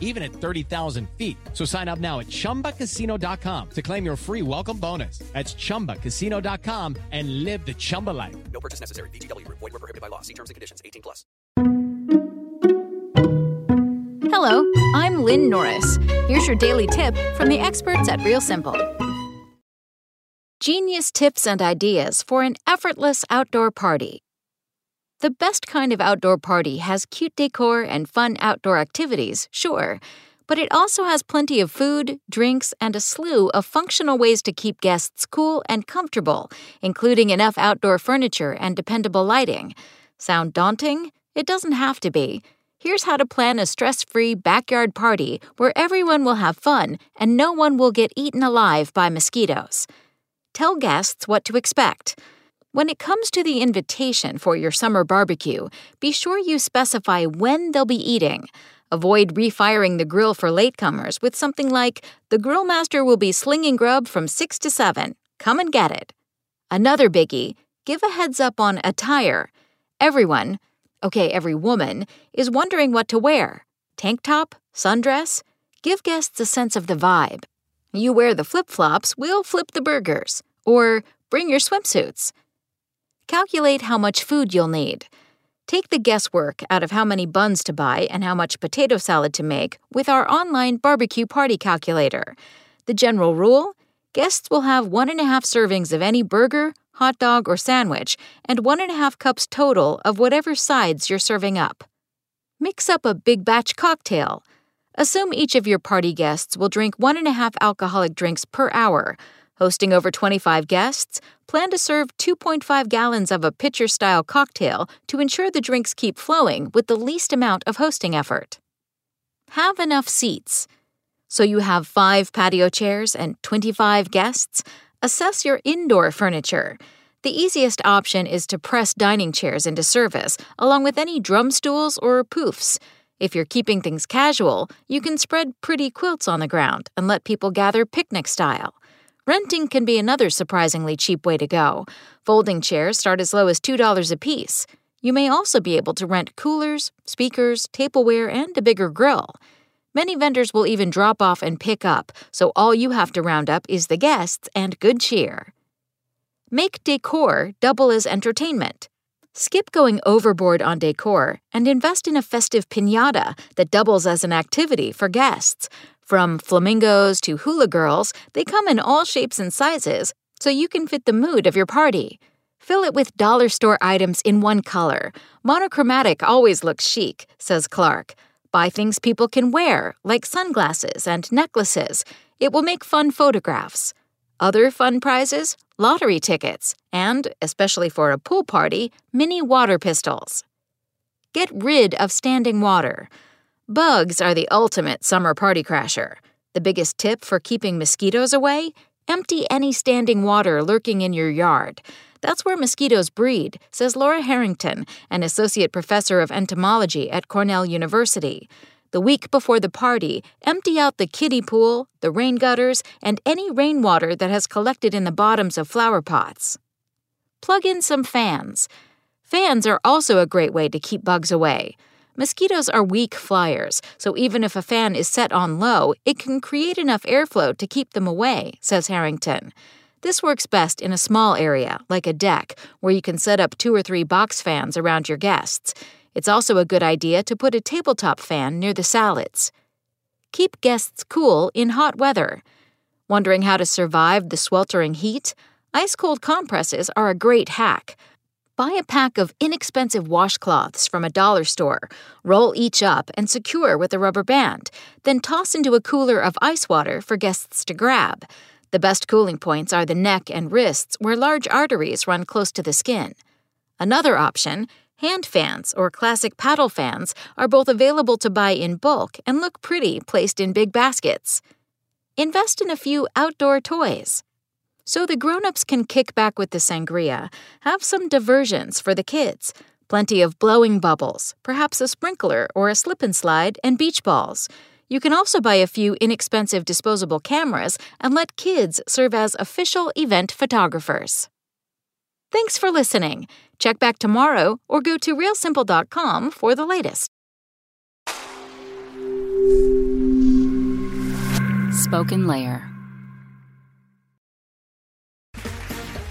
even at 30,000 feet. So sign up now at chumbacasino.com to claim your free welcome bonus. That's chumbacasino.com and live the Chumba life. No purchase necessary. VGW Group. Void were prohibited by law. See terms and conditions. 18 plus. Hello, I'm Lynn Norris. Here's your daily tip from the experts at Real Simple. Genius tips and ideas for an effortless outdoor party. The best kind of outdoor party has cute decor and fun outdoor activities, sure, but it also has plenty of food, drinks, and a slew of functional ways to keep guests cool and comfortable, including enough outdoor furniture and dependable lighting. Sound daunting? It doesn't have to be. Here's how to plan a stress free backyard party where everyone will have fun and no one will get eaten alive by mosquitoes. Tell guests what to expect. When it comes to the invitation for your summer barbecue, be sure you specify when they'll be eating. Avoid refiring the grill for latecomers with something like, The grill master will be slinging grub from 6 to 7. Come and get it. Another biggie give a heads up on attire. Everyone, okay, every woman, is wondering what to wear. Tank top? Sundress? Give guests a sense of the vibe. You wear the flip flops, we'll flip the burgers. Or bring your swimsuits. Calculate how much food you'll need. Take the guesswork out of how many buns to buy and how much potato salad to make with our online barbecue party calculator. The general rule guests will have one and a half servings of any burger, hot dog, or sandwich, and one and a half cups total of whatever sides you're serving up. Mix up a big batch cocktail. Assume each of your party guests will drink one and a half alcoholic drinks per hour. Hosting over 25 guests, plan to serve 2.5 gallons of a pitcher style cocktail to ensure the drinks keep flowing with the least amount of hosting effort. Have enough seats. So you have five patio chairs and 25 guests? Assess your indoor furniture. The easiest option is to press dining chairs into service, along with any drum stools or poufs. If you're keeping things casual, you can spread pretty quilts on the ground and let people gather picnic style. Renting can be another surprisingly cheap way to go. Folding chairs start as low as $2 a piece. You may also be able to rent coolers, speakers, tableware, and a bigger grill. Many vendors will even drop off and pick up, so all you have to round up is the guests and good cheer. Make decor double as entertainment. Skip going overboard on decor and invest in a festive pinata that doubles as an activity for guests. From flamingos to hula girls, they come in all shapes and sizes, so you can fit the mood of your party. Fill it with dollar store items in one color. Monochromatic always looks chic, says Clark. Buy things people can wear, like sunglasses and necklaces. It will make fun photographs. Other fun prizes? Lottery tickets, and, especially for a pool party, mini water pistols. Get rid of standing water. Bugs are the ultimate summer party crasher. The biggest tip for keeping mosquitoes away? Empty any standing water lurking in your yard. That's where mosquitoes breed, says Laura Harrington, an associate professor of entomology at Cornell University. The week before the party, empty out the kiddie pool, the rain gutters, and any rainwater that has collected in the bottoms of flower pots. Plug in some fans. Fans are also a great way to keep bugs away. Mosquitoes are weak flyers, so even if a fan is set on low, it can create enough airflow to keep them away, says Harrington. This works best in a small area, like a deck, where you can set up two or three box fans around your guests. It's also a good idea to put a tabletop fan near the salads. Keep guests cool in hot weather. Wondering how to survive the sweltering heat? Ice cold compresses are a great hack. Buy a pack of inexpensive washcloths from a dollar store, roll each up and secure with a rubber band, then toss into a cooler of ice water for guests to grab. The best cooling points are the neck and wrists where large arteries run close to the skin. Another option, hand fans or classic paddle fans, are both available to buy in bulk and look pretty placed in big baskets. Invest in a few outdoor toys. So the grown-ups can kick back with the sangria, have some diversions for the kids. Plenty of blowing bubbles, perhaps a sprinkler or a slip and slide, and beach balls. You can also buy a few inexpensive disposable cameras and let kids serve as official event photographers. Thanks for listening. Check back tomorrow or go to realsimple.com for the latest. Spoken Layer.